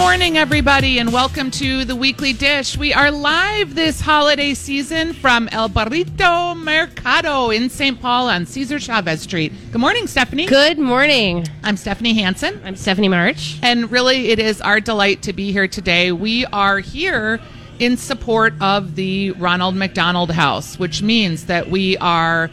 morning, everybody, and welcome to the weekly dish. We are live this holiday season from El Burrito Mercado in St. Paul on Cesar Chavez Street. Good morning, Stephanie. Good morning. I'm Stephanie Hansen. I'm Stephanie March. And really, it is our delight to be here today. We are here in support of the Ronald McDonald House, which means that we are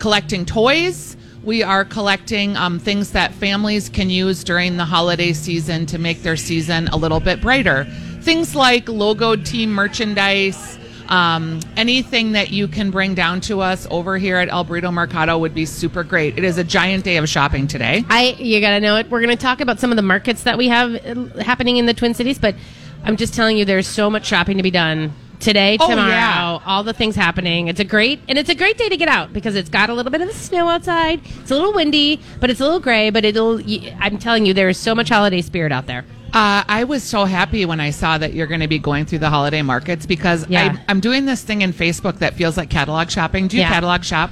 collecting toys. We are collecting um, things that families can use during the holiday season to make their season a little bit brighter. Things like logoed team merchandise, um, anything that you can bring down to us over here at El Burrito Mercado would be super great. It is a giant day of shopping today. I you gotta know it. We're gonna talk about some of the markets that we have uh, happening in the Twin Cities, but I'm just telling you, there's so much shopping to be done today, Oh, tomorrow, yeah. all the things happening. It's a great and it's a great day to get out because it's got a little bit of the snow outside. It's a little windy, but it's a little gray. But it'll. I'm telling you, there is so much holiday spirit out there. Uh, I was so happy when I saw that you're going to be going through the holiday markets because Yeah. I, I'm doing this thing in Facebook that feels like catalog shopping. Do you Yeah. catalog shop?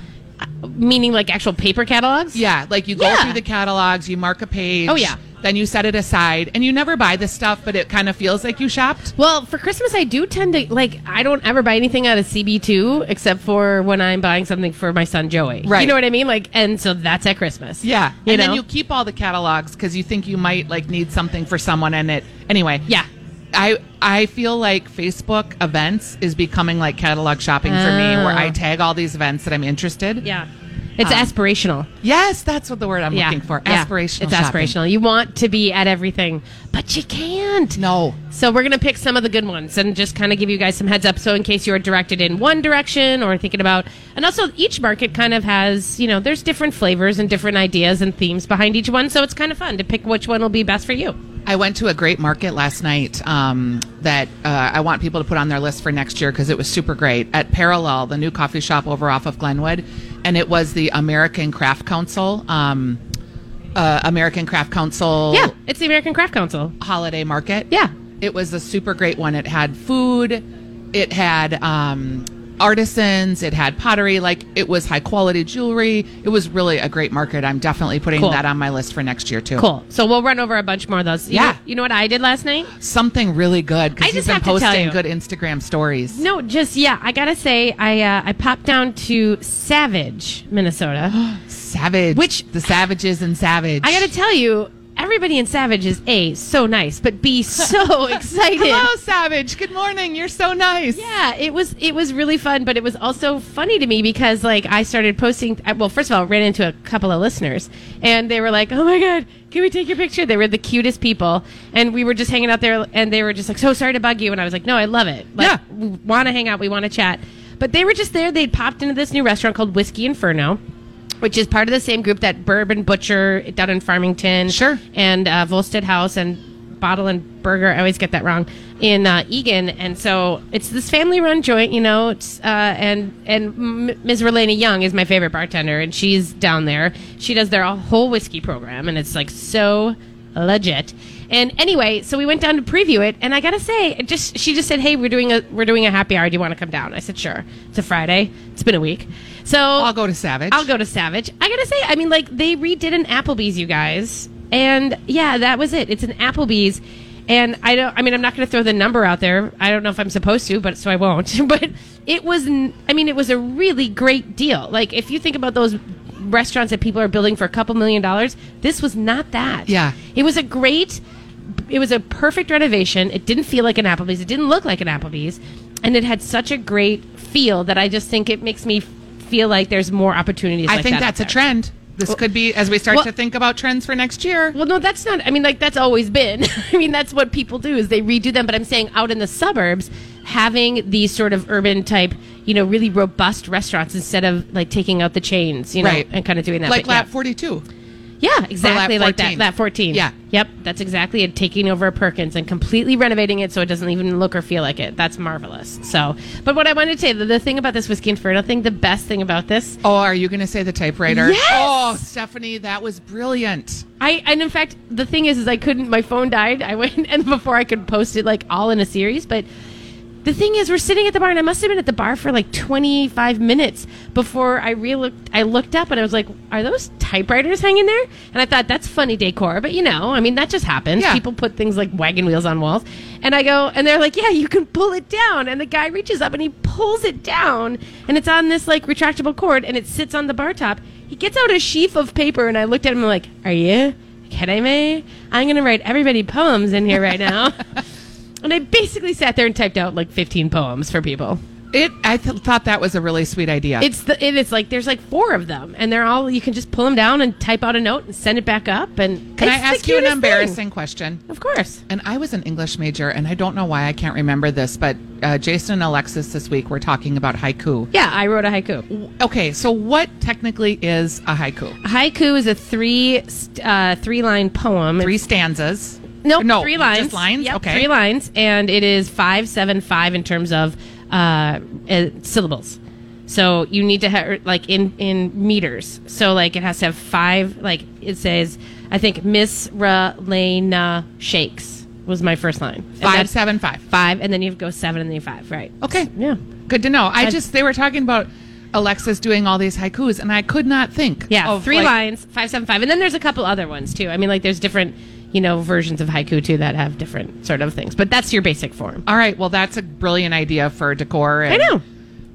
Meaning like actual paper catalogs. Yeah, like you go through the catalogs, you mark a page. Oh, yeah. Then you set it aside, and you never buy the stuff, but it kind of feels like you shopped. Well, for Christmas, I do tend to like. I don't ever buy anything out of CB2 except for when I'm buying something for my son Joey. Right. You know what I mean? Like, and so that's at Christmas. Yeah, You and know. then you keep all the catalogs because you think you might like need something for someone, and it anyway. Yeah. I I feel like Facebook events is becoming like catalog shopping for me, where ah. I Oh. tag all these events that I'm interested. Yeah. It's Um, aspirational. Yes, that's what the word I'm yeah. looking for. Yeah. Aspirational. It's shopping. aspirational. You want to be at everything, but you can't. No. So we're going to pick some of the good ones and just kind of give you guys some heads up. So in case you're directed in one direction or thinking about, and also each market kind of has, you know, there's different flavors and different ideas and themes behind each one. So it's kind of fun to pick which one will be best for you. I went to a great market last night um, that uh, I want people to put on their list for next year because it was super great at Parallel, the new coffee shop over off of Glenwood, and it was the American Craft Council, um, uh, American Craft Council Yeah, it's the American Craft Council. holiday market. Yeah. it was a super great one. It had food, it had um, artisans, it had pottery, like it was high quality jewelry. It was really a great market. I'm definitely putting Cool. that on my list for next year too. Cool. So we'll run over a bunch more of those. You Yeah. know- you know what I did last night? Something really good I because you've been have to tell posting you. good Instagram stories. No, just yeah. I gotta say, I uh, I popped down to Savage, Minnesota. Savage. Which- the savages and savage. I gotta tell you, everybody in Savage is a so nice, but b so excited. Hello, Savage. Good morning. You're so nice. Yeah, it was it was really fun, but it was also funny to me because like I started posting. uh, Well, first of all, I ran into a couple of listeners, and they were like, "Oh my god, can we take your picture?" They were the cutest people, and we were just hanging out there, and they were just like, "So sorry to bug you," and I was like, "No, I love it. Like, Yeah. we want to hang out, we want to chat." But they were just there. They'd popped into this new restaurant called Whiskey Inferno. Which is part of the same group that Bourbon Butcher down in Farmington, Sure. and uh, Volstead House and Bottle and Burger. I always get that wrong in uh, Eagan, and so it's this family-run joint, you know. It's, uh, and and M- Ms. Relena Young is my favorite bartender, and she's down there. She does their whole whiskey program, and it's like so legit. And anyway, so we went down to preview it, and I gotta say, it just she just said, "Hey, we're doing a we're doing a happy hour. Do you want to come down?" I said, "Sure." It's a Friday. It's been a week, so I'll go to Savage. I'll go to Savage. I gotta say, I mean, like they redid an Applebee's, you guys, and yeah, that was it. It's an Applebee's, and I don't. I mean, I'm not gonna throw the number out there. I don't know if I'm supposed to, but so I won't. but it was. I mean, it was a really great deal. Like if you think about those restaurants that people are building for a couple million dollars, this was not that. Yeah. it was a great. It was a perfect renovation. It didn't feel like an Applebee's. It didn't look like an Applebee's, and it had such a great feel that I just think it makes me feel like there's more opportunities. I like think that that's a trend. This could be as we start well- to think about trends for next year. Well, no, that's not. I mean, like that's always been. I mean, that's what people do is they redo them. But I'm saying out in the suburbs, having these sort of urban type, you know, really robust restaurants instead of like taking out the chains, you know, Right. and kind of doing that. like But, Lab yeah. 42. Yeah, exactly like 14. that. Lab 14. Yeah. Yep. That's exactly it. Taking over Perkins and completely renovating it so it doesn't even look or feel like it. That's marvelous. So, but what I wanted to say, the, the thing about this Whiskey and Inferno thing, the best thing about this, Oh, are you going to say the typewriter? Yes! Oh, Stephanie, that was brilliant. I, and in fact, the thing is, is I couldn't, my phone died. I went, and before I could post it like all in a series, but the thing is, we're sitting at the bar, and I must have been at the bar for like 25 minutes before I re looked. I looked up, and I was like, "Are those typewriters hanging there?" And I thought that's funny decor, but you know, I mean, that just happens. Yeah. People put things like wagon wheels on walls, and I go, and they're like, "Yeah, you can pull it down." And the guy reaches up and he pulls it down, and it's on this like retractable cord, and it sits on the bar top. He gets out a sheaf of paper, and I looked at him like, "Are you kidding me? I'm gonna write everybody poems in here right now." And I basically sat there and typed out like 15 poems for people. It. I th- thought that was a really sweet idea. It's the it is like there's like four of them, and they're all you can just pull them down and type out a note and send it back up. And Can I ask you an embarrassing thing. question? Of course. And I was an English major, and I don't know why I can't remember this, but uh, Jason and Alexis this week were talking about haiku. Yeah, I wrote a haiku. Okay, so what technically is a haiku? A haiku is a three uh, three line poem. Three stanzas. Nope, no, three lines. Just lines. Yep, okay. three lines, and it is five seven five in terms of uh, uh, syllables. So you need to have like in in meters. So like it has to have five. Like it says, I think Miss Relena shakes was my first line. Five, seven, five. five, and then you go seven, and then five. Right. Okay. Yeah. Good to know. I I- just they were talking about Alexis doing all these haikus, and I could not think. Yeah, three like- lines, five seven five, and then there's a couple other ones too. I mean, like there's different, you know, versions of haiku too that have different sort of things. But that's your basic form. All right. Well, that's a brilliant idea for decor and I know.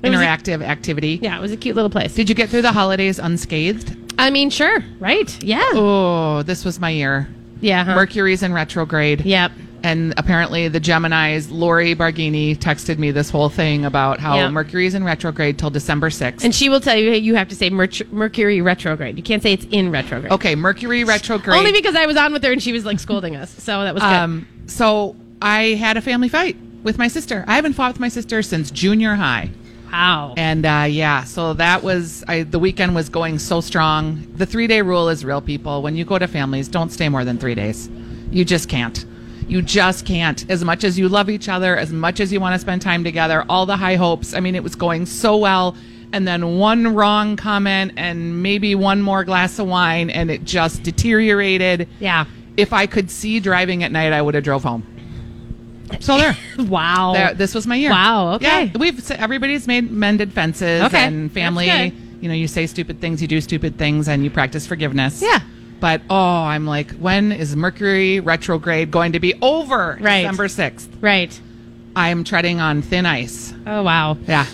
It was a- interactive activity. Yeah, it was a cute little place. Did you get through the holidays unscathed? I mean, sure, right? Yeah, Oh, this was my year. yeah. Huh? Mercury's in retrograde. Yep. And apparently, the Gemini's Lori Barghini texted me this whole thing about how Yeah. Mercury's in retrograde till December 6th. And she will tell you you have to say Merc- Mercury retrograde. You can't say it's in retrograde. okay, Mercury retrograde. Only because I was on with her and she was like scolding us, so that was good. um, so I had a family fight with my sister. I haven't fought with my sister since junior high. wow. And uh, yeah, so that was I, the weekend was going so strong. The three day rule is real, people. When you go to families, don't stay more than three days. You just can't. You just can't. As much as you love each other, as much as you want to spend time together, all the high hopes. I mean, it was going so well. And then one wrong comment and maybe one more glass of wine, and it just deteriorated. yeah. If I could see driving at night, I would have drove home. So there. Wow. There, this was my year. Wow, okay. Yeah, we've everybody's made mended fences Okay, and family. You know, you say stupid things, you do stupid things, and you practice forgiveness. Yeah. But oh, I'm like, when is Mercury retrograde going to be over? Right. December sixth. right. I'm treading on thin ice. Oh wow. Yeah.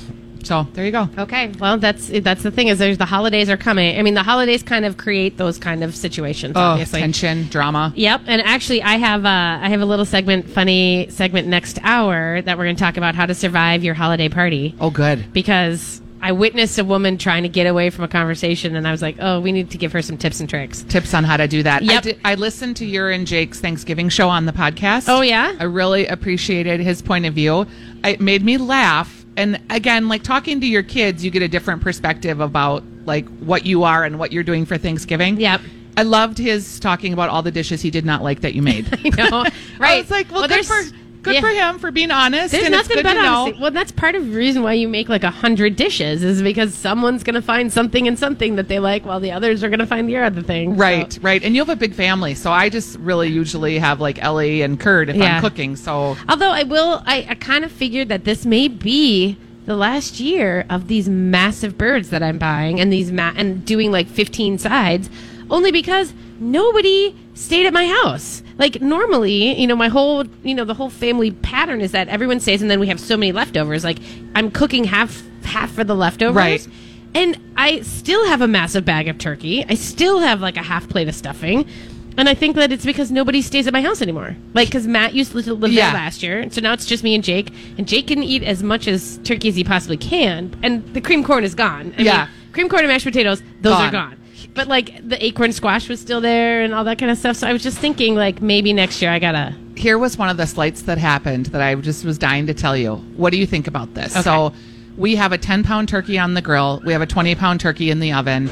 So there you go. Okay, well that's that's the thing is there's the holidays are coming. I mean the holidays kind of create those kind of situations. Oh, obviously. tension, drama. Yep, and actually, I have uh, I have a little segment, funny segment next hour that we're going to talk about how to survive your holiday party Oh, good. because I witnessed a woman trying to get away from a conversation, and I was like, oh, we need to give her some tips and tricks. Tips on how to do that. I, Yep. did, I listened to your and Jake's Thanksgiving show on the podcast. Oh, yeah? I really appreciated his point of view. It made me laugh. And again, like talking to your kids, you get a different perspective about like what you are and what you're doing for Thanksgiving. Yep. I loved his talking about all the dishes he did not like that you made. You know, I was like, well, Well, good there's- for good yeah. for him for being honest. There's and nothing but honesty. Well, that's part of the reason why you make like a hundred dishes is because someone's going to find something and something that they like, while the others are going to find the other thing. So- Right, right. And you have a big family, so I just really usually have like Ellie and Kurt if Yeah. I'm cooking. So Although I will, I, I kind of figured that this may be the last year of these massive birds that I'm buying and these ma- and doing like 15 sides, only because nobody stayed at my house. Like normally, you know, my whole, you know, the whole family pattern is that everyone stays and then we have so many leftovers. Like I'm cooking half half for the leftovers. Right. And I still have a massive bag of turkey. I still have like a half plate of stuffing. And I think that it's because nobody stays at my house anymore. Like, because Matt used to live Yeah. there last year. And so now it's just me and Jake. And Jake can eat as much as turkey as he possibly can. And the cream corn is gone. I Yeah. Mean, cream corn and mashed potatoes, those are Gone. But like the acorn squash was still there and all that kind of stuff. So I was just thinking, like, maybe next year I gotta. here was one of the slights that happened that I just was dying to tell you. What do you think about this? So, we have a 10 pound turkey on the grill. We have a 20 pound turkey in the oven.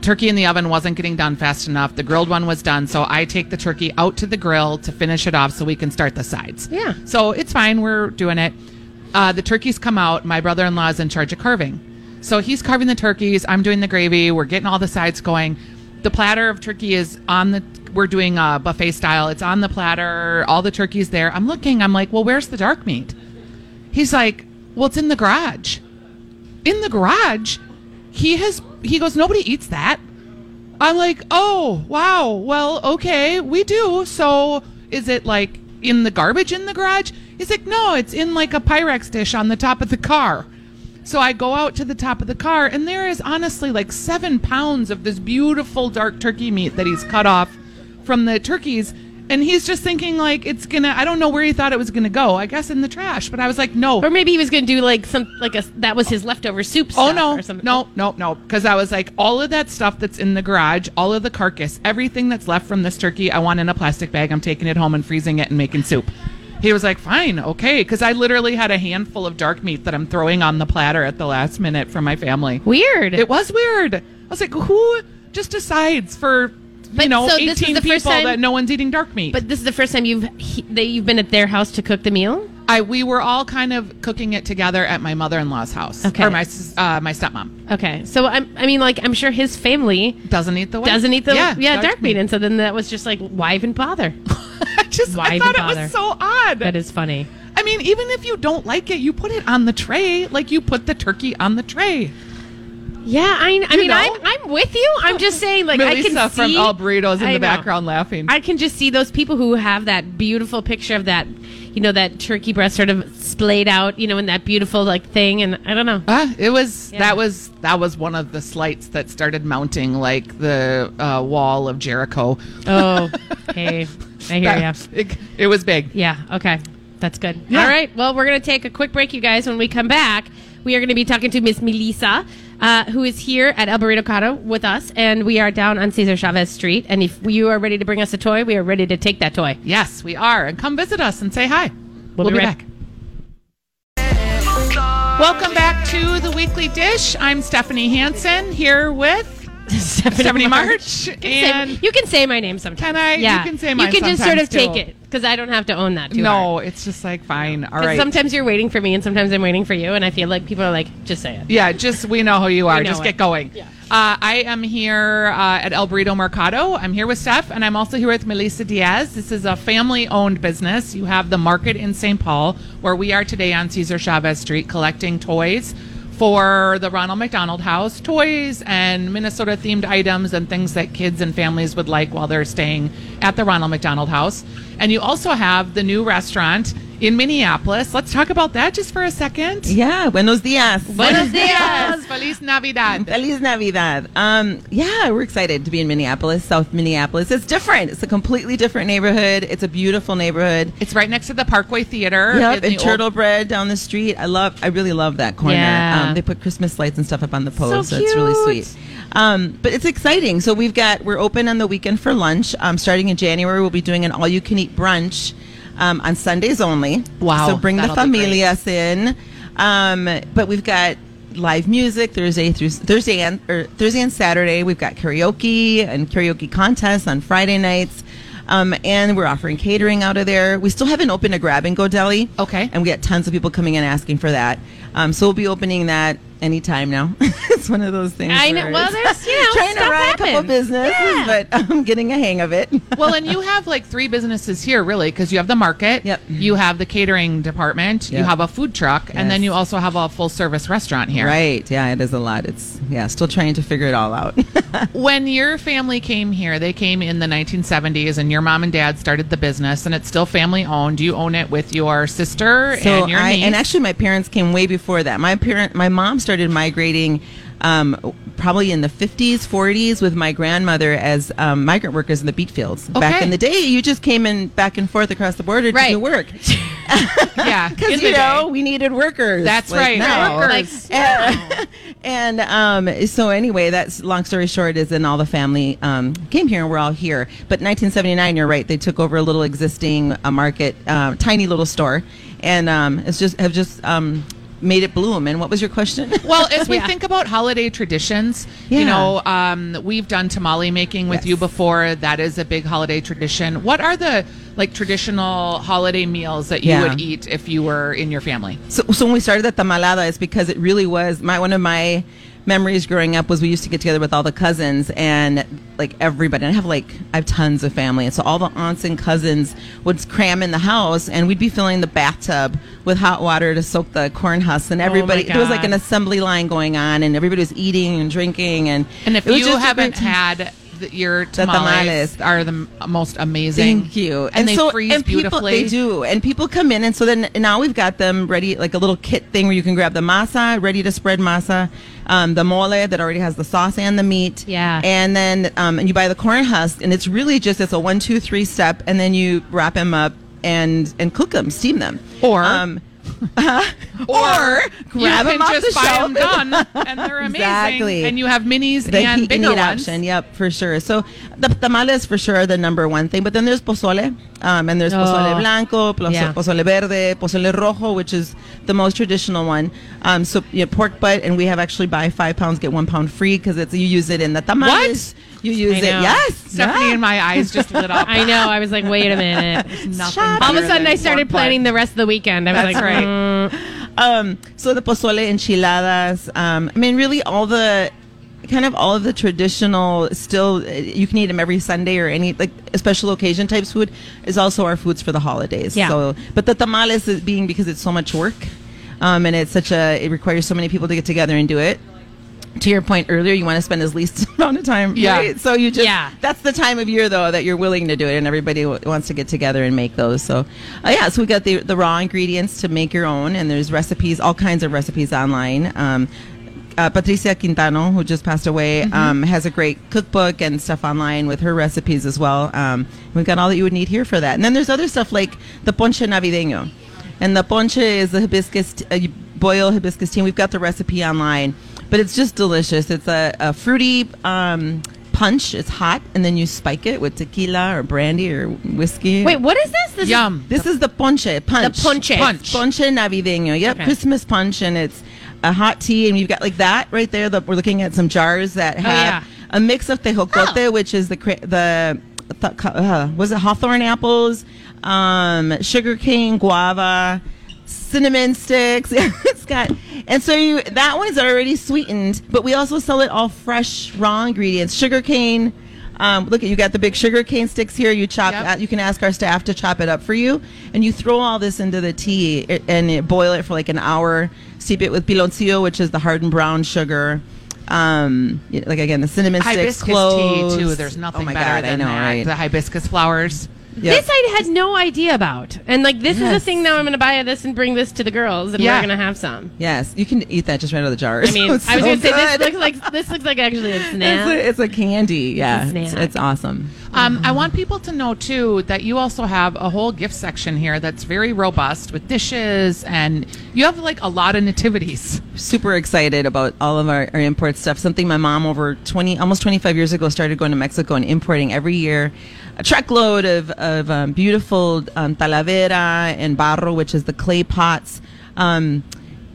Turkey in the oven wasn't getting done fast enough. The grilled one was done. So, I take the turkey out to the grill to finish it off so we can start the sides. Yeah. So, it's fine. We're doing it. Uh, the turkeys come out. My brother in law is in charge of carving. So, he's carving the turkeys. I'm doing the gravy. We're getting all the sides going. The platter of turkey is on the. We're doing a buffet style. It's on the platter. All the turkey's there. I'm looking. I'm like, well, where's the dark meat? He's like, well, it's in the garage. In the garage? He has, he goes, nobody eats that. I'm like, oh, wow. Well, okay, we do. So is it like in the garbage in the garage? He's like, no, it's in like a Pyrex dish on the top of the car. So I go out to the top of the car, and there is honestly like seven pounds of this beautiful dark turkey meat that he's cut off from the turkeys. And he's just thinking like it's gonna. I don't know where he thought it was gonna go. I guess in the trash. But I was like, no. Or maybe he was to do like some like a that was his leftover soup. Oh no, or something. no, no, no! Because I was like, all of that stuff that's in the garage, all of the carcass, everything that's left from this turkey, I want in a plastic bag. I'm taking it home and freezing it and making soup. He was like, fine, okay, because I literally had a handful of dark meat that I'm throwing on the platter at the last minute for my family. Weird. It was weird. I was like, who just decides for But you know so this was 18 the people time- that no one's eating dark meat? but this is the first time you've he, that you've been at their house to cook the meal. I we were all kind of cooking it together at my mother-in-law's house Okay. or my uh, my stepmom Okay, so I'm, I mean, like I'm sure his family doesn't eat the white- doesn't eat the yeah, dark, meat. meat. and so then that was just like why even bother? I just Why I even thought it bother? was so odd. that is funny. I mean, even if you don't like it, you put it on the tray, like you put the turkey on the tray. Yeah, I, I mean, know? I'm, I'm with you. I'm just saying, like I Milissa can from see All Burritos in I the know. background laughing. I can just see those people who have that beautiful picture of that, you know, that turkey breast sort of splayed out, you know, in that beautiful like thing, and I don't know. Ah, it was Yeah. that was that was one of the slights that started mounting like the uh, wall of Jericho. Oh, hey, I hear. That- It, it was big. Yeah, okay. That's good. Yeah. All right. Well, we're going to take a quick break, you guys. When we come back, we are going to be talking to Miss Milissa, uh, who is here at El Burrito Caro with us, and we are down on Cesar Chavez Street. And if you are ready to bring us a toy, we are ready to take that toy. Yes, we are, and come visit us and say hi. We'll be right- back. Welcome back to the Weekly Dish. I'm Stephanie Hansen here with Stephanie March, and Say- you can say my name sometimes. Can I? You Yeah. can say mine You can just sort of take it because I don't have to own that too no, hard. it's just like fine. All right. Sometimes you're waiting for me, and sometimes I'm waiting for you, and I feel like people are like, just say it. Yeah, just we know who you are. Just it. get going. Yeah. Uh, I am here uh, at El Burrito Mercado. I'm here with Steph, and I'm also here with Milissa Diaz. This is a family-owned business. You have the market in St. Paul, where we are today on Cesar Chavez Street, collecting toys for the Ronald McDonald House, toys and Minnesota-themed items and things that kids and families would like while they're staying at the Ronald McDonald House. And you also have the new restaurant in Minneapolis. Let's talk about that just for a second. Yeah, buenos dias. Buenos dias. Feliz Navidad. Feliz Navidad. Um, yeah, we're excited to be in Minneapolis, South Minneapolis. It's different. It's a completely different neighborhood. It's a beautiful neighborhood. It's right next to the Parkway Theater. Yep, and the Turtle old- Bread down the street. I love. I really love that corner. Yeah. Um, they put Christmas lights and stuff up on the post, So so, it's really sweet. Um, but it's exciting. So we've got we're open on the weekend for lunch. Um, starting in January, we'll be doing an all-you-can-eat brunch um, on Sundays only. Wow, So bring the that'll be great. familias in. Um, but we've got live music Thursday through Thursday and or Thursday and Saturday. We've got karaoke and karaoke contests on Friday nights. Um, and we're offering catering out of there. We still haven't opened a grab and go deli. Okay. And we get tons of people coming in asking for that. Um, so we'll be opening that anytime now. it's one of those things. I know. Well, there's, you know, trying to run a couple businesses, Yeah. but I'm getting a hang of it. Well, and you have like three businesses here, really, because you have the market, Yep. you have the catering department, you have a food truck, and then you also have a full service restaurant here. Right. Yeah, it is a lot. It's yeah, still trying to figure it all out. When your family came here, they came in the 1970s, and your mom and dad started the business, and it's still family owned. You own it with your sister so and your I niece. and actually my parents came way before that. My parent my mom started migrating um, probably in the 50s, 40s with my grandmother as um, migrant workers in the beet fields. Back in the day, you just came in back and forth across the border to Right. do work. yeah, Because you know day. we needed workers. That's like right. now. Workers. Like, and, and, um, so anyway, that's long story short is then all the family um, came here and we're all here. But 1979, you're right. They took over a little existing uh, market, uh, tiny little store, and um, it's just have just um, made it bloom. And what was your question? Well, as we Yeah. think about holiday traditions, you know, um, we've done tamale making with Yes. you before. That is a big holiday tradition. What are the like traditional holiday meals that you Yeah. would eat if you were in your family? So, so when we started the tamalada, it's because it really was my one of my memories growing up was we used to get together with all the cousins and like everybody. And I have like I have tons of family, and so all the aunts and cousins would cram in the house, and we'd be filling the bathtub with hot water to soak the corn husks, and oh everybody there was like an assembly line going on, and everybody was eating and drinking, and And if you haven't had the, your The tamales, tamales. are the most amazing. Thank you. And, they so, freeze and people, beautifully. They do, and people come in, and so then now we've got them ready, like a little kit thing where you can grab the masa, ready to spread masa, um, the mole that already has the sauce and the meat. Yeah. And then um, and you buy the corn husk, and it's really just it's a one, two, three step, and then you wrap them up and and cook them, steam them, Or- um, or grab you 'em can off just the buy shelf. them done, and they're amazing. Exactly. And you have minis the and bigger ones. option. Yep, for sure. So the tamales for sure are the number one thing, but then there's pozole, um, and there's pozole Oh. blanco, pozo- Yeah. pozole verde, pozole rojo, which is the most traditional one. Um, so you know, pork butt, and we have actually buy five pounds get one pound free because it's you use it in the tamales. You use it, yes. Stephanie yeah. and my eyes just lit up. I know. I was like, wait a minute. Nothing All of a sudden, I started planning the rest of the weekend. I was That's like, right. mm. Um, so the pozole enchiladas. Um, I mean, really, all the kind of all of the traditional. Still, uh, you can eat them every Sunday or any like a special occasion types food is also our foods for the holidays. Yeah. So, but the tamales is being because it's so much work, um, and it's such a it requires so many people to get together and do it. To your point earlier, you want to spend as least amount of time. Yeah. right? So you just Yeah. that's the time of year though that you're willing to do it, and everybody w- wants to get together and make those. So, uh, yeah, so we got the the raw ingredients to make your own, and there's recipes, all kinds of recipes online. Um, uh, Patricia Quintana, who just passed away, um, has a great cookbook and stuff online with her recipes as well. Um, we've got all that you would need here for that. And then there's other stuff like the ponche navideño. And the ponche is the hibiscus, t- uh, you boil hibiscus tea. We've got the recipe online, but it's just delicious. It's a, a fruity um, punch. It's hot, and then you spike it with tequila or brandy or whiskey. Wait, what is this? This Yum. This is the ponche punch. The ponche. Punch. Ponche navideño. Yep, Okay. Christmas punch, and it's a hot tea, and you've got like that right there. The, we're looking at some jars that have yeah. a mix of tejocote, which is the the, the uh, was it hawthorn apples, um, sugar cane, guava, cinnamon sticks. it's got, and so you that one is already sweetened, but we also sell it all fresh, raw ingredients, sugar cane. Um, look at you got the big sugar cane sticks here. You chop. Yep. you can ask our staff to chop it up for you, and you throw all this into the tea and it, boil it for like an hour. Steep it with piloncillo, which is the hardened brown sugar. Um, like again, the cinnamon sticks, hibiscus cloves. tea too. There's nothing oh my better God, than I know, that. right? The hibiscus flowers. Yep. This I had no idea about, and like this is the Yes. thing. Now I'm going to buy this and bring this to the girls, and Yeah. we're going to have some. Yes, you can eat that just right out of the jar. I mean, So it's I was so going to say this looks like this looks like actually a It's snack. a, it's a candy. Yeah, It's a it's, snack. it's awesome. Um, I want people to know too that you also have a whole gift section here that's very robust with dishes, and you have like a lot of nativities. Super excited about all of our, our import stuff. Something my mom over twenty, almost twenty five years ago, started going to Mexico and importing every year a truckload of of um, beautiful um, talavera and barro, which is the clay pots. Um,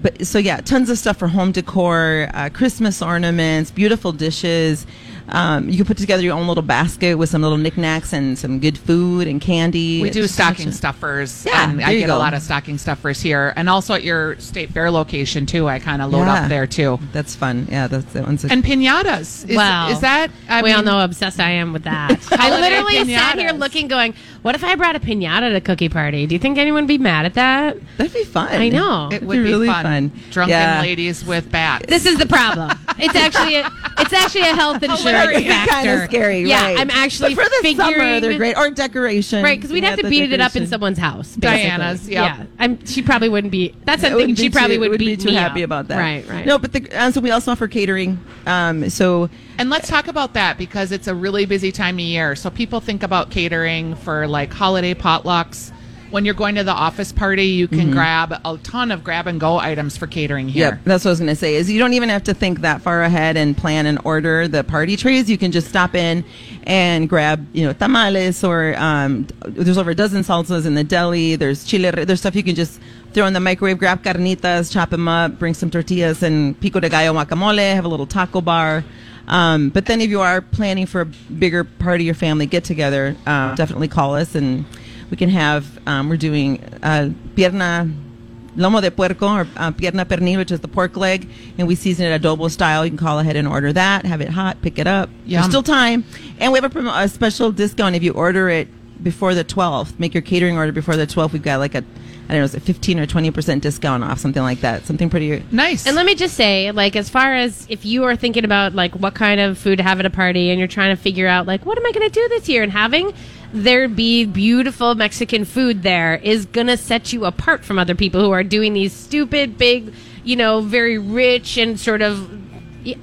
but so yeah, tons of stuff for home decor, uh, Christmas ornaments, beautiful dishes. Um, you can put together your own little basket with some little knickknacks and some good food and candy. We do just stocking stuffers, Yeah, and there I you get a lot of stocking stuffers here, and also at your state fair location too. I kind of load Yeah. up there too. That's fun. Yeah, that's that one's. A, And pinatas. Is, wow, is that? I we all know how obsessed I am with that. I literally sat here looking, going, "What if I brought a pinata to cookie party? Do you think anyone would be mad at that?" that'd be fun. I know. It It'd be be really fun. fun. Drunken Yeah. ladies with bats. This is the problem. It's actually a, it's actually a health insurance factor. kind of scary. Yeah, right. I'm actually but for the figuring summer they're great or decoration. Right, because we'd have to the beat it up in someone's house. basically. Diana's, yep. Yeah, I'm, she probably wouldn't be. That's I something wouldn't she probably too, would would beat be too me happy up. about that. Right, right. No, but the, and so we also offer catering. Um, so And let's talk about that because it's a really busy time of year. So people think about catering for like holiday potlucks. When you're going to the office party, you can grab a ton of grab and go items for catering here. Yep, that's what I was going to say. Is you don't even have to think that far ahead and plan and order the party trays. You can just stop in and grab, you know, tamales or um, there's over a dozen salsas in the deli. There's chile. There's stuff you can just throw in the microwave. Grab carnitas, chop them up, bring some tortillas and pico de gallo guacamole. Have a little taco bar. Um, but then if you are planning for a bigger party your family get together, uh, definitely call us and we can have. Um, we're doing uh, pierna lomo de puerco or uh, pierna pernil, which is the pork leg, and we season it adobo style. You can call ahead and order that. Have it hot, pick it up. Yum. There's still time, and we have a, a special discount if you order it before the 12th. Make your catering order before the 12th. We've got like a I don't know, is it 15 or 20 percent discount off, something like that. Something pretty Nice. And let me just say, like, as far as if you are thinking about like what kind of food to have at a party, and you're trying to figure out like what am I going to do this year, and having there be beautiful Mexican food there is going to set you apart from other people who are doing these stupid, big, you know, very rich and sort of.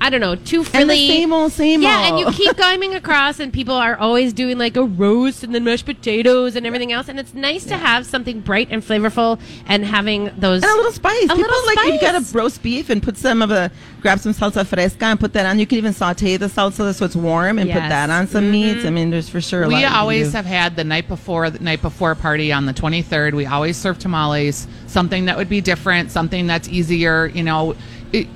I don't know, too frilly. and the same old, same Yeah, old. Yeah, and you keep going across, and people are always doing like a roast and then mashed potatoes and everything else. And it's nice to have something bright and flavorful and having those. And a little spice. A People little like you've got a roast beef and put some of a grab some salsa fresca and put that on. You can even saute the salsa so it's warm and put that on some meats. I mean, there's for sure. A lot we always have had the night before the night before party on the 23rd we always serve tamales something that would be different something that's easier you know it,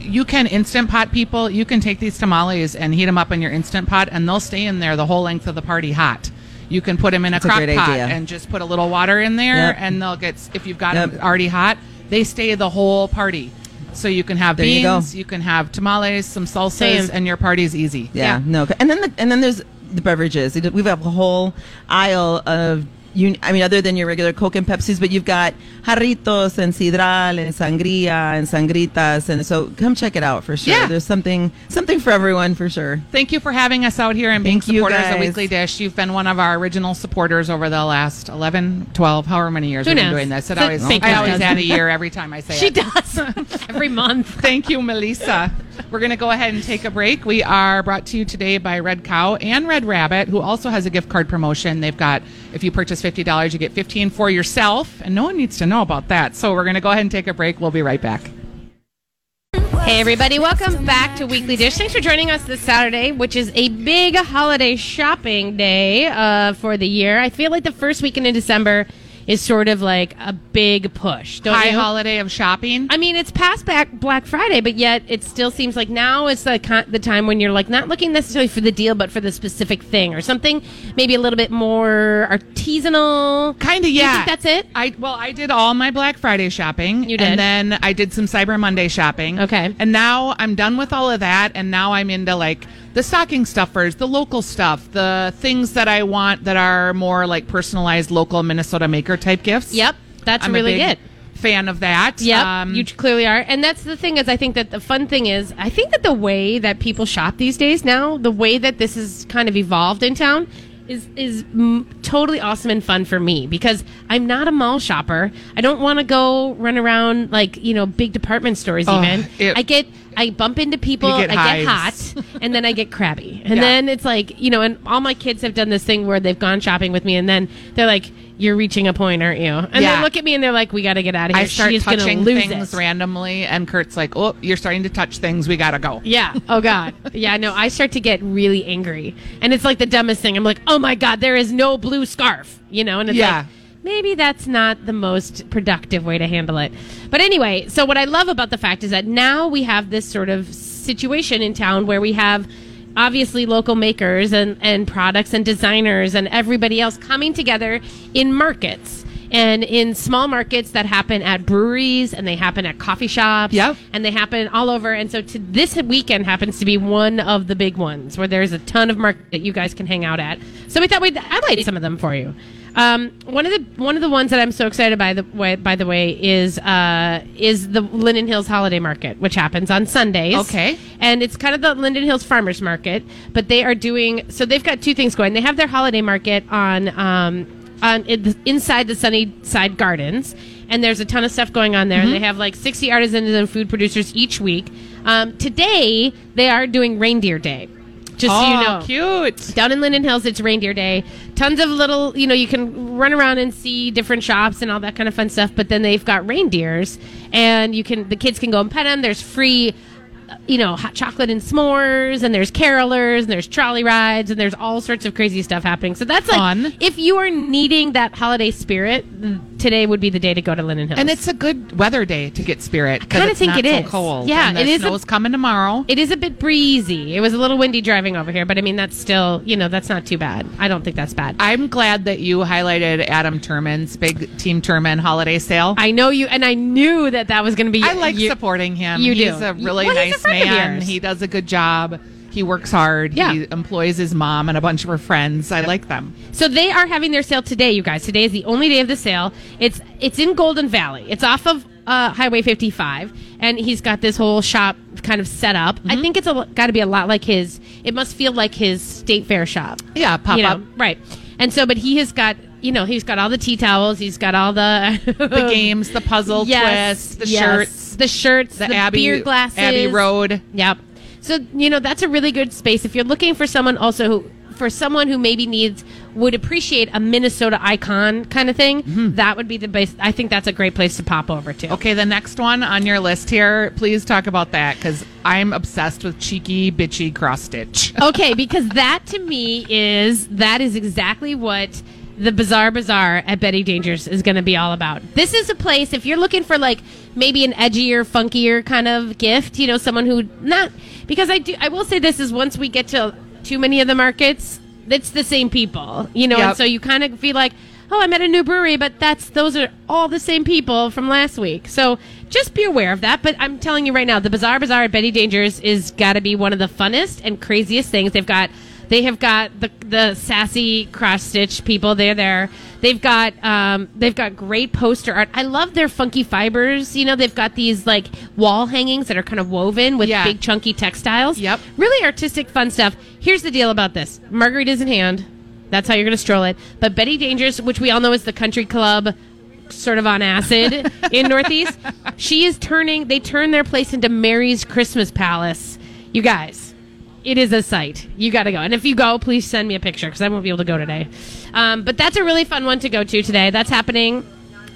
you can instant pot people you can take these tamales and heat them up in your instant pot and they'll stay in there the whole length of the party hot you can put them in a That's a crock great pot idea. and just put a little water in there Yep. and they'll get if you've got Yep. them already hot they stay the whole party so you can have There beans go. you, can have tamales some salsas Same. and your party's easy Yeah, no, and then the, and then there's the beverages. We have a whole aisle of. You, I mean, other than your regular Coke and Pepsis, but you've got jarritos and sidral and sangria and sangritas, and so come check it out for sure. Yeah. There's something something for everyone for sure. Thank you for having us out here and being Thank you, supporters of. Weekly Dish. You've been one of our original supporters over the last 11, 12, however many years Who we've been doing this. It always, fake I always does. add a year every time I say she it. She does every month. Thank you, Milissa. We're going to go ahead and take a break. We are brought to you today by Red Cow and Red Rabbit, who also has a gift card promotion. They've got, if you purchase $50, you get 15 for yourself, and no one needs to know about that. So we're going to go ahead and take a break. We'll be right back. Hey, everybody, welcome back to Weekly Dish. Thanks for joining us this Saturday, which is a big holiday shopping day uh, for the year. I feel like the first weekend in December is sort of like a big push. Don't High you? holiday of shopping. I mean, it's past back Black Friday, but yet it still seems like now is the con- the time when you're like not looking necessarily for the deal, but for the specific thing or something maybe a little bit more artisanal. Kind of, You yeah. think that's it? I well, I did all my Black Friday shopping. You did? and then I did some Cyber Monday shopping. Okay. and now I'm done with all of that, and now I'm into like the stocking stuffers, the local stuff, the things that I want that are more like personalized, local Minnesota maker type gifts. Yep, that's I'm really good. Fan of that. Yep, Um, you clearly are. And that's the thing is, I think that the fun thing is, I think that the way that people shop these days now, the way that this has kind of evolved in town, is is mm, totally awesome and fun for me because I'm not a mall shopper. I don't want to go run around like you know big department stores. Oh, even it- I get I bump into people, get I get hot, and then I get crabby, and Yeah. then it's like you know, and all my kids have done this thing where they've gone shopping with me, and then they're like. You're reaching a point, aren't you? And Yeah. they look at me and they're like, "We got to get out of here." I start She's touching lose things it. randomly, and Kurt's like, "Oh, you're starting to touch things. We gotta go." Yeah. Oh God. Yeah. No. I start to get really angry, and it's like the dumbest thing. I'm like, oh my God, there is no blue scarf. You know, and it's Yeah. like maybe that's not the most productive way to handle it. But anyway, so what I love about the fact is that now we have this sort of situation in town where we have obviously local makers and, and products and designers and everybody else coming together in markets and in small markets that happen at breweries and they happen at coffee shops Yep. and they happen all over. And so to this weekend happens to be one of the big ones where there's a ton of market that you guys can hang out at. So we thought we'd highlight some of them for you. Um, one of the one of the ones that I'm so excited by the way, by the way, is uh, is the Linden Hills Holiday Market, which happens on Sundays. Okay. and it's kind of the Linden Hills Farmers Market, but they are doing so. They've got two things going. They have their holiday market on um, on inside the Sunnyside Gardens, and there's a ton of stuff going on there. And they have like 60 artisans and food producers each week. Um, today they are doing Reindeer Day. Just so you Oh, know, cute. down in Linden Hills, it's Reindeer Day. Tons of little, you know, you can run around and see different shops and all that kind of fun stuff. But then they've got reindeers, and you can the kids can go and pet them. There's free, you know, hot chocolate and s'mores, and there's carolers, and there's trolley rides, and there's all sorts of crazy stuff happening. So that's like Fun. if you are needing that holiday spirit, mm. Today would be the day to go to Linden Hills. And it's a good weather day to get Spirit. 'cause Kinda it's think it so is. cold. Yeah, and it is a- Snow's coming tomorrow. It is a bit breezy. It was a little windy driving over here, but I mean that's still, you know, that's not too bad. I don't think that's bad. I'm glad that you highlighted Adam Turman's big Team Turman holiday sale. I know you, and I knew that that was going to be. I like you, supporting him. you he's do. a really Well, a nice man. He does a good job. He works hard. Yeah. He employs his mom and a bunch of her friends. I like them. So they are having their sale today, you guys. Today is the only day of the sale. It's it's in Golden Valley. It's off of uh, Highway 55, and he's got this whole shop kind of set up. Mm-hmm. I think it's got to be a lot like his. It must feel like his state fair shop. Yeah, pop you know, up. right? And so, but he has got. You know, he's got all the tea towels. He's got all the The games, the puzzle yes, twist, the yes. shirts, the shirts, the, the, Abbey beer glasses, Abbey Road. Yep. So you know that's a really good space if you're looking for someone also who for someone who maybe needs would appreciate a Minnesota icon kind of thing. Mm-hmm. That would be the base. I think that's a great place to pop over to. Okay, the next one on your list here, please talk about that because I'm obsessed with cheeky, bitchy cross stitch. okay, because that to me is that is exactly what the Bazaar Bazaar at Betty Dangers is going to be all about. This is a place if you're looking for like maybe an edgier, funkier kind of gift, you know, someone who not because I do I will say this is once we get to too many of the markets, it's the same people, you know, Yep. and so you kind of feel like Oh, I'm at a new brewery, but that's those are all the same people from last week. So just be aware of that. But I'm telling you right now, the Bazaar Bazaar at Betty Dangers is got to be one of the funnest and craziest things. They've got they have got the the sassy cross stitch people. They're there. They've got um, they've got great poster art. I love their funky fibers. You know, they've got these like wall hangings that are kind of woven with Yeah. big chunky textiles. Yep. Really artistic, fun stuff. Here's the deal about this: margaritas in hand. That's how you're going to stroll it. But Betty Dangers, which we all know is the country club sort of on acid in Northeast, she is turning, they turn their place into Mary's Christmas Palace. You guys, it is a sight. You got to go. And if you go, please send me a picture because I won't be able to go today. Um, but that's a really fun one to go to today. That's happening.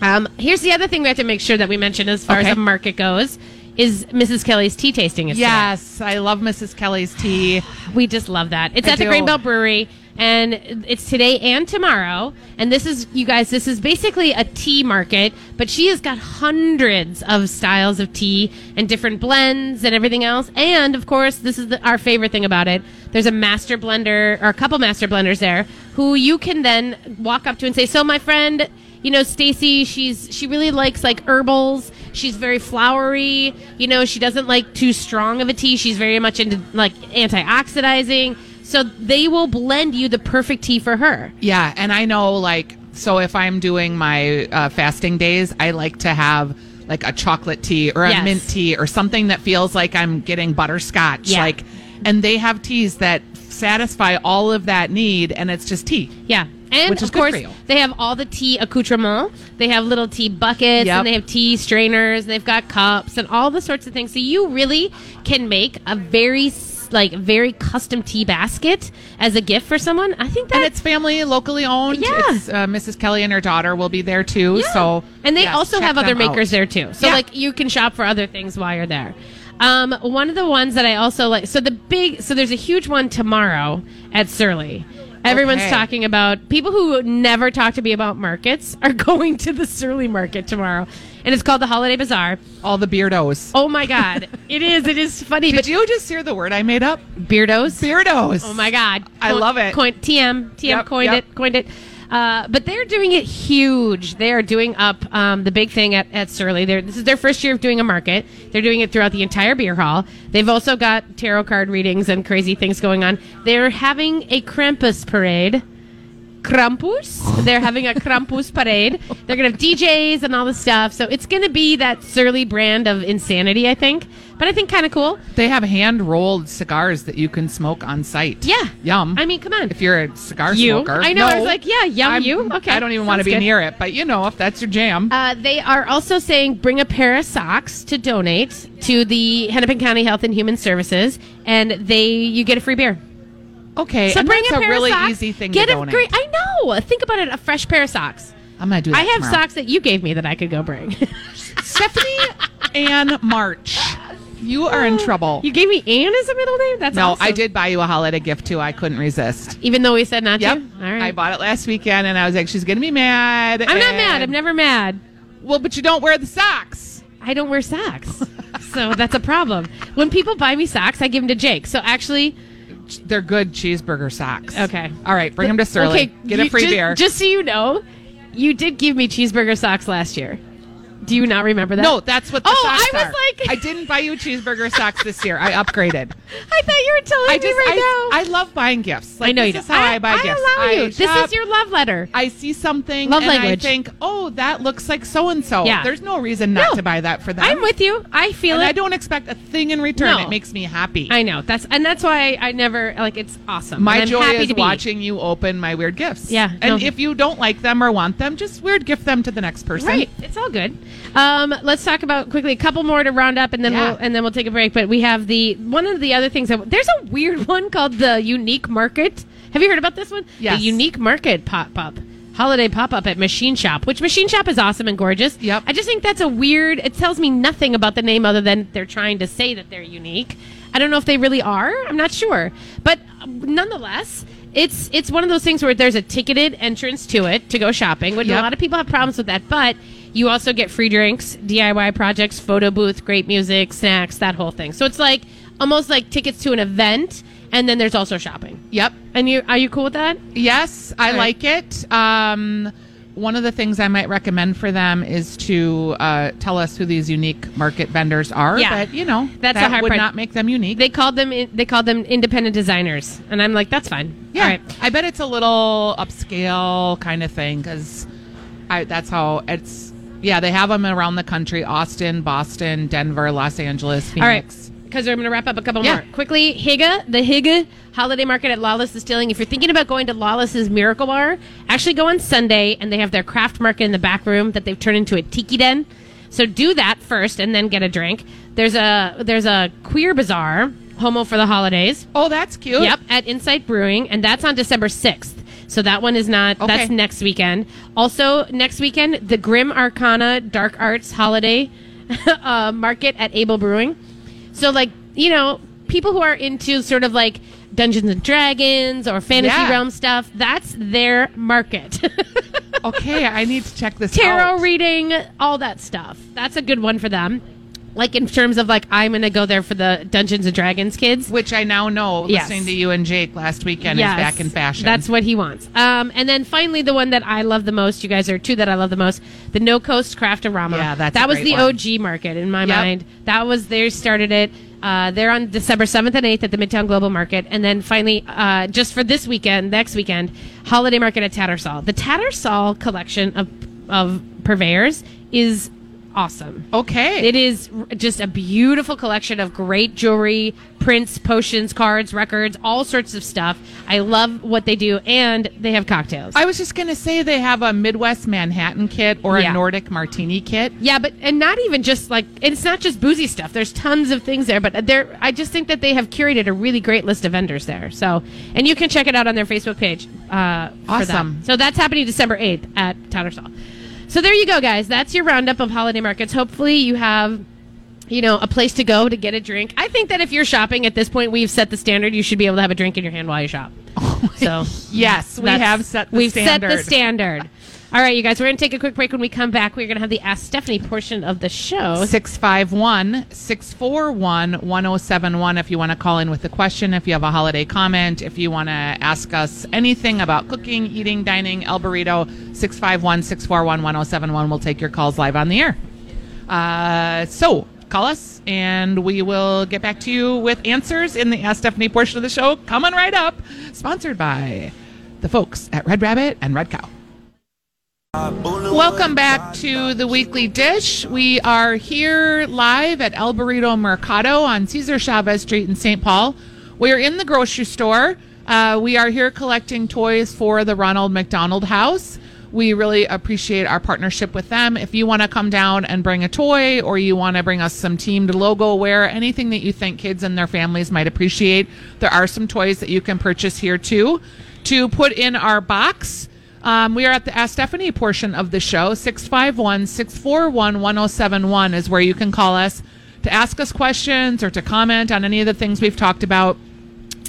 Um, here's the other thing we have to make sure that we mention as far Okay. as the market goes is Mrs. Kelly's tea tasting is today. Yes, I love Mrs. Kelly's tea. We just love that. It's I at the do. Grain Belt Brewery, and it's today and tomorrow. And this is, you guys, this is basically a tea market, but she has got hundreds of styles of tea and different blends and everything else. And of course, this is the, our favorite thing about it. There's a master blender or a couple master blenders there who you can then walk up to and say, "So, my friend." you know stacy she's she really likes like herbals she's very flowery you know she doesn't like too strong of a tea she's very much into like antioxidizing so they will blend you the perfect tea for her Yeah, and I know like so if I'm doing my uh, fasting days, I like to have like a chocolate tea or a Yes. mint tea or something that feels like I'm getting butterscotch. Yeah. Like, and they have teas that satisfy all of that need, and it's just tea. yeah and Which is of course they have all the tea accoutrements. they have little tea buckets Yep. and they have tea strainers and they've got cups and all the sorts of things so you really can make a very like very custom tea basket as a gift for someone i think that And it's family, locally owned. Yeah. It's, uh, Mrs. Kelly and her daughter will be there too. So, and they yes, also have other makers out. there too. So Yeah. like you can shop for other things while you're there. Um, one of the ones that I also like. So the big. So there's a huge one tomorrow at Surly. Everyone's Okay. talking about people who never talk to me about markets are going to the Surly Market tomorrow, and it's called the Holiday Bazaar. All the beardos. Oh my God, it is. It is funny, Did but you just hear the word I made up? beardos. Beardos. Oh my god! I love it. Coin, TM TM Yep, coined yep. it coined it. Uh, but they're doing it huge. They are doing up um, the big thing at, at Surly. They're, this is their first year of doing a market. They're doing it throughout the entire beer hall. They've also got tarot card readings and crazy things going on. They're having a Krampus parade. Krampus. They're having a Krampus parade. They're going to have DJs and all this stuff. So it's going to be that Surly brand of insanity, I think. But I think kind of cool. They have hand rolled cigars that you can smoke on site. Yeah. Yum. I mean, come on. if you're a cigar You? smoker. I know, I was like, yeah, yum, I'm- you. Okay, I don't even want to be good. near it, but you know, if that's your jam. Uh, they are also saying bring a pair of socks to donate to the Hennepin County Health and Human Services, and they you get a free beer. Okay. So and bring a pair really of socks. easy thing get to a great. I know. Think about it. A fresh pair of socks. I'm gonna do that. I have tomorrow. socks that you gave me that I could go bring. Stephanie and March. You are in trouble. You gave me Anne as a middle name. That's no, awesome. I did buy you a holiday gift too. I couldn't resist. Even though we said not Yep. to. All right. I bought it last weekend and I was like, she's going to be mad. I'm not mad. I'm never mad. Well, but you don't wear the socks. I don't wear socks. so that's a problem. When people buy me socks, I give them to Jake. So actually, They're good cheeseburger socks. Okay. All right. Bring them to Surly. Get a you- free beer. Just so you know, you did give me cheeseburger socks last year. Do you not remember that? no, that's what the Oh, socks I was are. like- I didn't buy you cheeseburger socks this year. I upgraded. I thought you were telling I me right I, now. I love buying gifts. Like, I know you this do. is how I, buy I gifts. allow I you. This is your love letter. I see something Love and language. I think, oh, that looks like so and so. Yeah. There's no reason not No. to buy that for them. I'm with you. I feel and it. I don't expect a thing in return. No. It makes me happy. I know that's and that's why I never like. It's awesome. my I'm joy happy is to be. watching you open my weird gifts. Yeah, And no. if you don't like them or want them, just weird gift them to the next person. Right, it's all good. Um, let's talk about quickly a couple more to round up, and then Yeah. we'll and then we'll take a break. But we have the one of the other things. That, there's a weird one called the Unique Market. Have you heard about this one? Yes. The Unique Market pop up. Holiday pop up at Machine Shop, which Machine Shop is awesome and gorgeous. Yep. I just think that's a weird. It tells me nothing about the name other than they're trying to say that they're unique. I don't know if they really are. I'm not sure, but um, nonetheless, it's it's one of those things where there's a ticketed entrance to it to go shopping. Which Yep. a lot of people have problems with that, but you also get free drinks, DIY projects, photo booth, great music, snacks, that whole thing. So it's like almost like tickets to an event, and then there's also shopping. Yep. And you are you cool with that? Yes, I All right. like it. Um, one of the things I might recommend for them is to uh, tell us who these unique market vendors are. Yeah. But you know, That's that the hard would part. not make them unique. They called them they called them independent designers, and I'm like, that's fine. yeah, All right. I bet it's a little upscale kind of thing because that's how it's. Yeah, they have them around the country: Austin, Boston, Denver, Los Angeles, Phoenix. All right. Because we're going to wrap up a couple Yeah. more. Quickly, Higa, the Higa Holiday Market at Lawless Distilling. If you're thinking about going to Lawless's Miracle Bar, actually go on Sunday, and they have their craft market in the back room that they've turned into a tiki den. So do that first, and then get a drink. There's a there's a queer bazaar, homo for the holidays. Oh, that's cute. Yep, at Insight Brewing, and that's on December 6th. So that one is not, Okay. that's next weekend. Also, next weekend, the Grim Arcana Dark Arts Holiday uh, Market at Able Brewing. So, like, you know, people who are into sort of like Dungeons and Dragons or fantasy Yeah. realm stuff, that's their market. Okay, I need to check this Tarot out. reading, all that stuff. That's a good one for them. Like, in terms of like, I'm going to go there for the Dungeons and Dragons kids. which I now know, Yes. listening to you and Jake last weekend, Yes, is back in fashion. That's what he wants. Um, and then finally, the one that I love the most. You guys are two that I love the most. The No Coast Craftorama. Yeah, that's that was the one. OG market in my Yep. mind. That was they started it. Uh, they're on December seventh and eighth at the Midtown Global Market, and then finally, uh, just for this weekend, next weekend, holiday market at Tattersall. The Tattersall collection of of purveyors is awesome. okay. It is just a beautiful collection of great jewelry, prints, potions, cards, records, all sorts of stuff. I love what they do, and they have cocktails. I was just gonna say they have a Midwest Manhattan kit or Yeah. a Nordic Martini kit. yeah, but and not even just like it's not just boozy stuff. There's tons of things there, but there I just think that they have curated a really great list of vendors there. So, and you can check it out on their Facebook page. Uh, for that. Awesome. So that's happening December eighth at Tattersall. So there you go, guys. That's your roundup of holiday markets. Hopefully, you have you know, a place to go to get a drink. I think that if you're shopping at this point, we've set the standard. You should be able to have a drink in your hand while you shop. Oh so Yes, we have set the we've standard. set the standard. All right, you guys, we're going to take a quick break. When we come back, we're going to have the Ask Stephanie portion of the show. 651 641 1071 if you want to call in with a question, if you have a holiday comment, if you want to ask us anything about cooking, eating, dining, El Burrito, 651 641 1071. We'll take your calls live on the air. Uh, so call us and we will get back to you with answers in the Ask Stephanie portion of the show coming right up. Sponsored by the folks at Red Rabbit and Red Cow. Welcome back to the weekly dish. We are here live at El Burrito Mercado on Cesar Chavez Street in St. Paul. We are in the grocery store. Uh, we are here collecting toys for the Ronald McDonald House. We really appreciate our partnership with them. If you want to come down and bring a toy or you want to bring us some teamed logo wear, anything that you think kids and their families might appreciate, there are some toys that you can purchase here too. To put in our box, um, we are at the Ask Stephanie portion of the show. 651 641 1071 is where you can call us to ask us questions or to comment on any of the things we've talked about.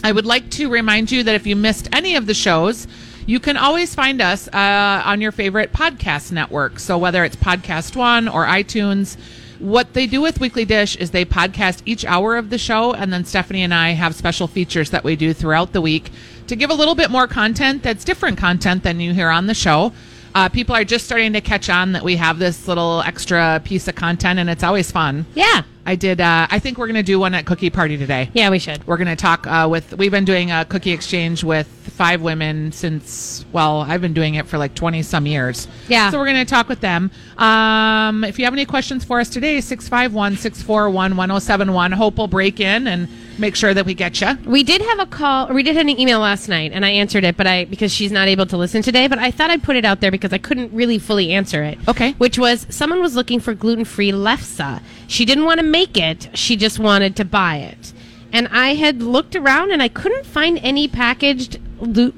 I would like to remind you that if you missed any of the shows, you can always find us uh, on your favorite podcast network. So whether it's Podcast One or iTunes, what they do with Weekly Dish is they podcast each hour of the show, and then Stephanie and I have special features that we do throughout the week to give a little bit more content that's different content than you hear on the show. Uh, people are just starting to catch on that we have this little extra piece of content, and it's always fun. Yeah. I did. Uh, I think we're going to do one at Cookie Party today. Yeah, we should. We're going to talk uh, with. We've been doing a cookie exchange with five women since. Well, I've been doing it for like twenty some years. Yeah. So we're going to talk with them. Um, if you have any questions for us today, 651-641-1071. Hope will break in and make sure that we get you. We did have a call, or we did have an email last night, and I answered it, but I because she's not able to listen today. But I thought I'd put it out there because I couldn't really fully answer it. Okay. Which was someone was looking for gluten free lefse. She didn't want to make it; she just wanted to buy it. And I had looked around, and I couldn't find any packaged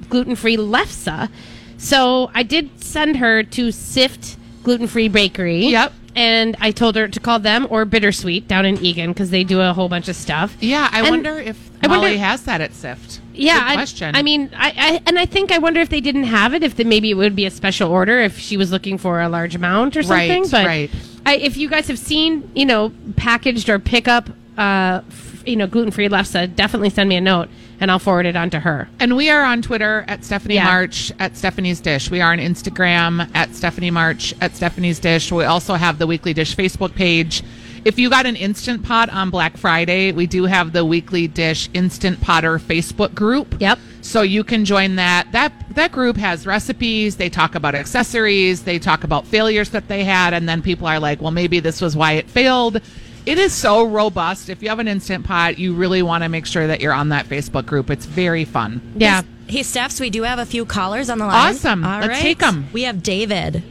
gluten free lefse. So I did send her to Sift Gluten Free Bakery. Yep. And I told her to call them or Bittersweet down in Eagan because they do a whole bunch of stuff. Yeah, I And wonder if I wonder- has that at Sift. Yeah, Good I- question. I, mean, I, I and I think I wonder if they didn't have it, if the, maybe it would be a special order if she was looking for a large amount or Right, something. but right. I, if you guys have seen, you know, packaged or pickup, uh, f- you know, gluten free lefse, definitely send me a note and I'll forward it on to her. And we are on Twitter at Stephanie Yeah. March at Stephanie's Dish. We are on Instagram at Stephanie March at Stephanie's Dish. We also have the Weekly Dish Facebook page. If you got an Instant Pot on Black Friday, we do have the Weekly Dish Instant Potter Facebook group. Yep. So you can join that. That that group has recipes. They talk about accessories. They talk about failures that they had, and then people are like, "Well, maybe this was why it failed." It is so robust. If you have an instant pot, you really want to make sure that you're on that Facebook group. It's very fun. Yeah. Hey, Stephs, we do have a few callers on the line. Awesome. All Let's right. take 'em. We have David.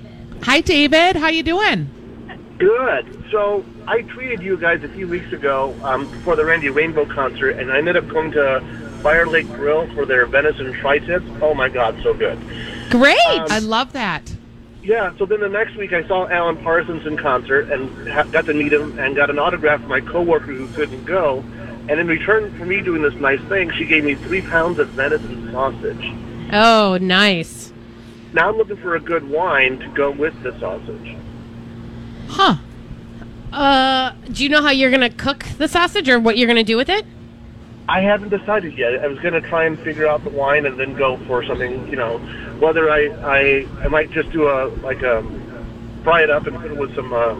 Hi, David. How you doing? Good. So I tweeted you guys a few weeks ago um, before the Randy Rainbow concert, and I ended up going to Fire Lake Grill for their venison tri-tips. Oh my God, so good. Great. I love that. Yeah. So then the next week I saw Alan Parsons in concert and ha- got to meet him and got an autograph from my coworker who couldn't go. And in return for me doing this nice thing, she gave me three pounds of venison sausage. oh, nice. Now I'm looking for a good wine to go with the sausage. Huh. Uh, do you know how you're going to cook the sausage or what you're going to do with it? I haven't decided yet. I was going to try and figure out the wine and then go for something. You know, whether I I I might just do a like a fry it up and put it with some uh,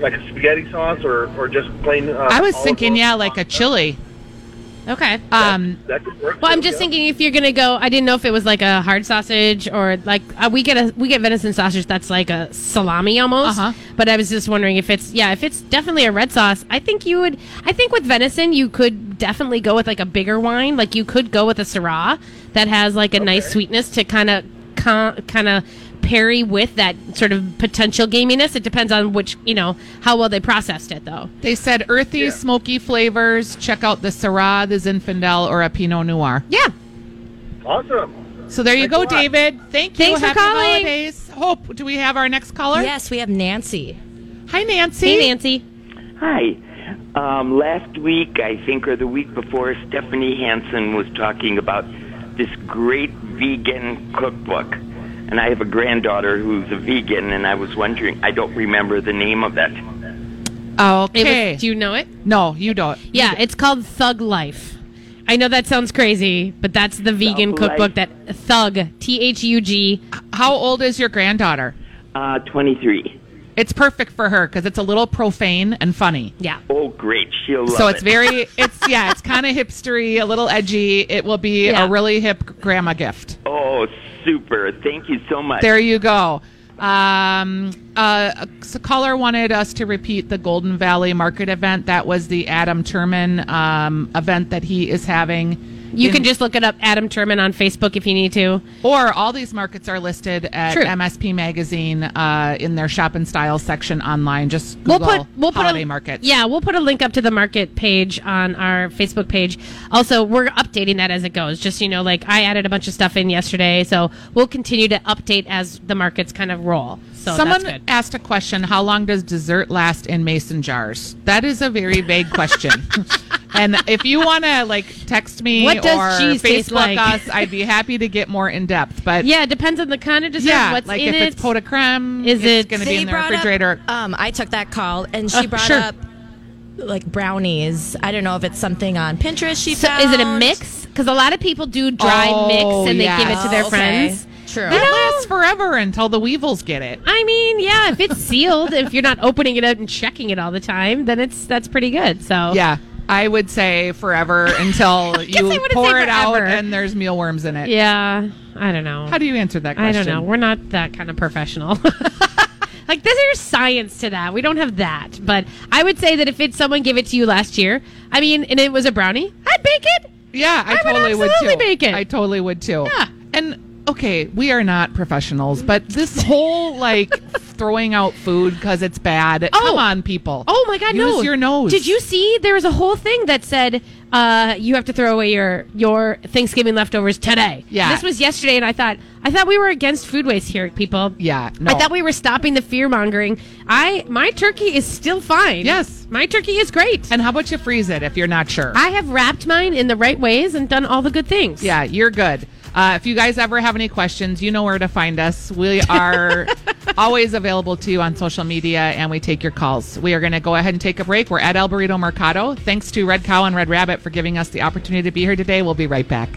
like a spaghetti sauce or or just plain. Uh, I was thinking, yeah, like a chili. Okay. Um, That could work. Well, I'm just yeah. thinking if you're gonna go, I didn't know if it was like a hard sausage or like uh, we get a we get venison sausage that's like a salami almost. Uh-huh. But I was just wondering if it's yeah, if it's definitely a red sauce. I think you would. I think with venison you could definitely go with like a bigger wine. Like you could go with a Syrah that has like a nice sweetness to kind of kind of parry with that sort of potential gaminess. It depends on which you know how well they processed it though. they said earthy, Yeah. smoky flavors. Check out the Syrah, the Zinfandel, or a Pinot Noir. Yeah. Awesome. So there you Thanks go. David. Thank you. Thanks for calling. holidays. Hope. Do we have our next caller? Yes, we have Nancy. Hi, Nancy. Hey Nancy. Hi. Um, last week, I think, or the week before, Stephanie Hansen was talking about this great vegan cookbook. And I have a granddaughter who's a vegan, and I was wondering, I don't remember the name of it. It Okay. was, do you know it? no, you don't. Yeah, it's called Thug Life. I know that sounds crazy, but that's the vegan Thug cookbook Life. that Thug T H U G. How old is your granddaughter? Uh, 23. It's perfect for her because it's a little profane and funny. Yeah. Oh, great. She'll love it. So it's it. very, it's yeah, it's kind of hipstery, a little edgy. It will be Yeah. a really hip grandma gift. Oh, super. Thank you so much. There you go. Um, uh, a caller wanted us to repeat the Golden Valley Market event. That was the Adam Turman um, event that he is having. You in- can just look it up, Adam Turman, on Facebook if you need to. or all these markets are listed at True. MSP Magazine uh, in their shop and style section online. Just We'll put we'll put holiday a, markets. Yeah, we'll put a link up to the market page on our Facebook page. Also, we're updating that as it goes. Just you know, like I added a bunch of stuff in yesterday, so we'll continue to update as the markets kind of roll. So Someone asked a question How long does dessert last in mason jars? That is a very vague question. and if you want to like text me What does or cheese taste Facebook like? us, I'd be happy to get more in depth. But Yeah, it depends on the kind of dessert. yeah, what's like in if it. it's pot de creme, Is it's it- going to be in the refrigerator. Up, um, I took that call, and she Uh, brought sure. up like brownies. I don't know if it's something on Pinterest. She so found. is it a mix? Because a lot of people do dry Oh, mix and they give it to their Oh, okay. friends. True. that lasts forever until the weevils get it. I mean, yeah, if it's sealed, if you're not opening it up and checking it all the time, then it's that's pretty good. So Yeah. I would say forever until you pour it out and there's mealworms in it. yeah, I don't know. How do you answer that question? I don't know. We're not that kind of professional. like there's science to that. We don't have that. But I would say that if it's someone gave it to you last year, I mean, and it was a brownie, I'd bake it. Yeah, I, I totally would, absolutely too. make it. I totally would too. Yeah. And okay, we are not professionals, but this whole like throwing out food because it's bad. Come on, people. Oh my God! Use no. your nose. Did you see? There was a whole thing that said uh, you have to throw away your your Thanksgiving leftovers today. Yeah. This was yesterday, and I thought I thought we were against food waste here, people. Yeah, no. I thought we were stopping the fear mongering. I my turkey is still fine. Yes. my turkey is great. And how about you freeze it if you're not sure? I have wrapped mine in the right ways and done all the good things. yeah, you're good. Uh, if you guys ever have any questions, you know where to find us. We are always available to you on social media and we take your calls. We are going to go ahead and take a break. We're at El Burrito Mercado. Thanks to Red Cow and Red Rabbit for giving us the opportunity to be here today. We'll be right back.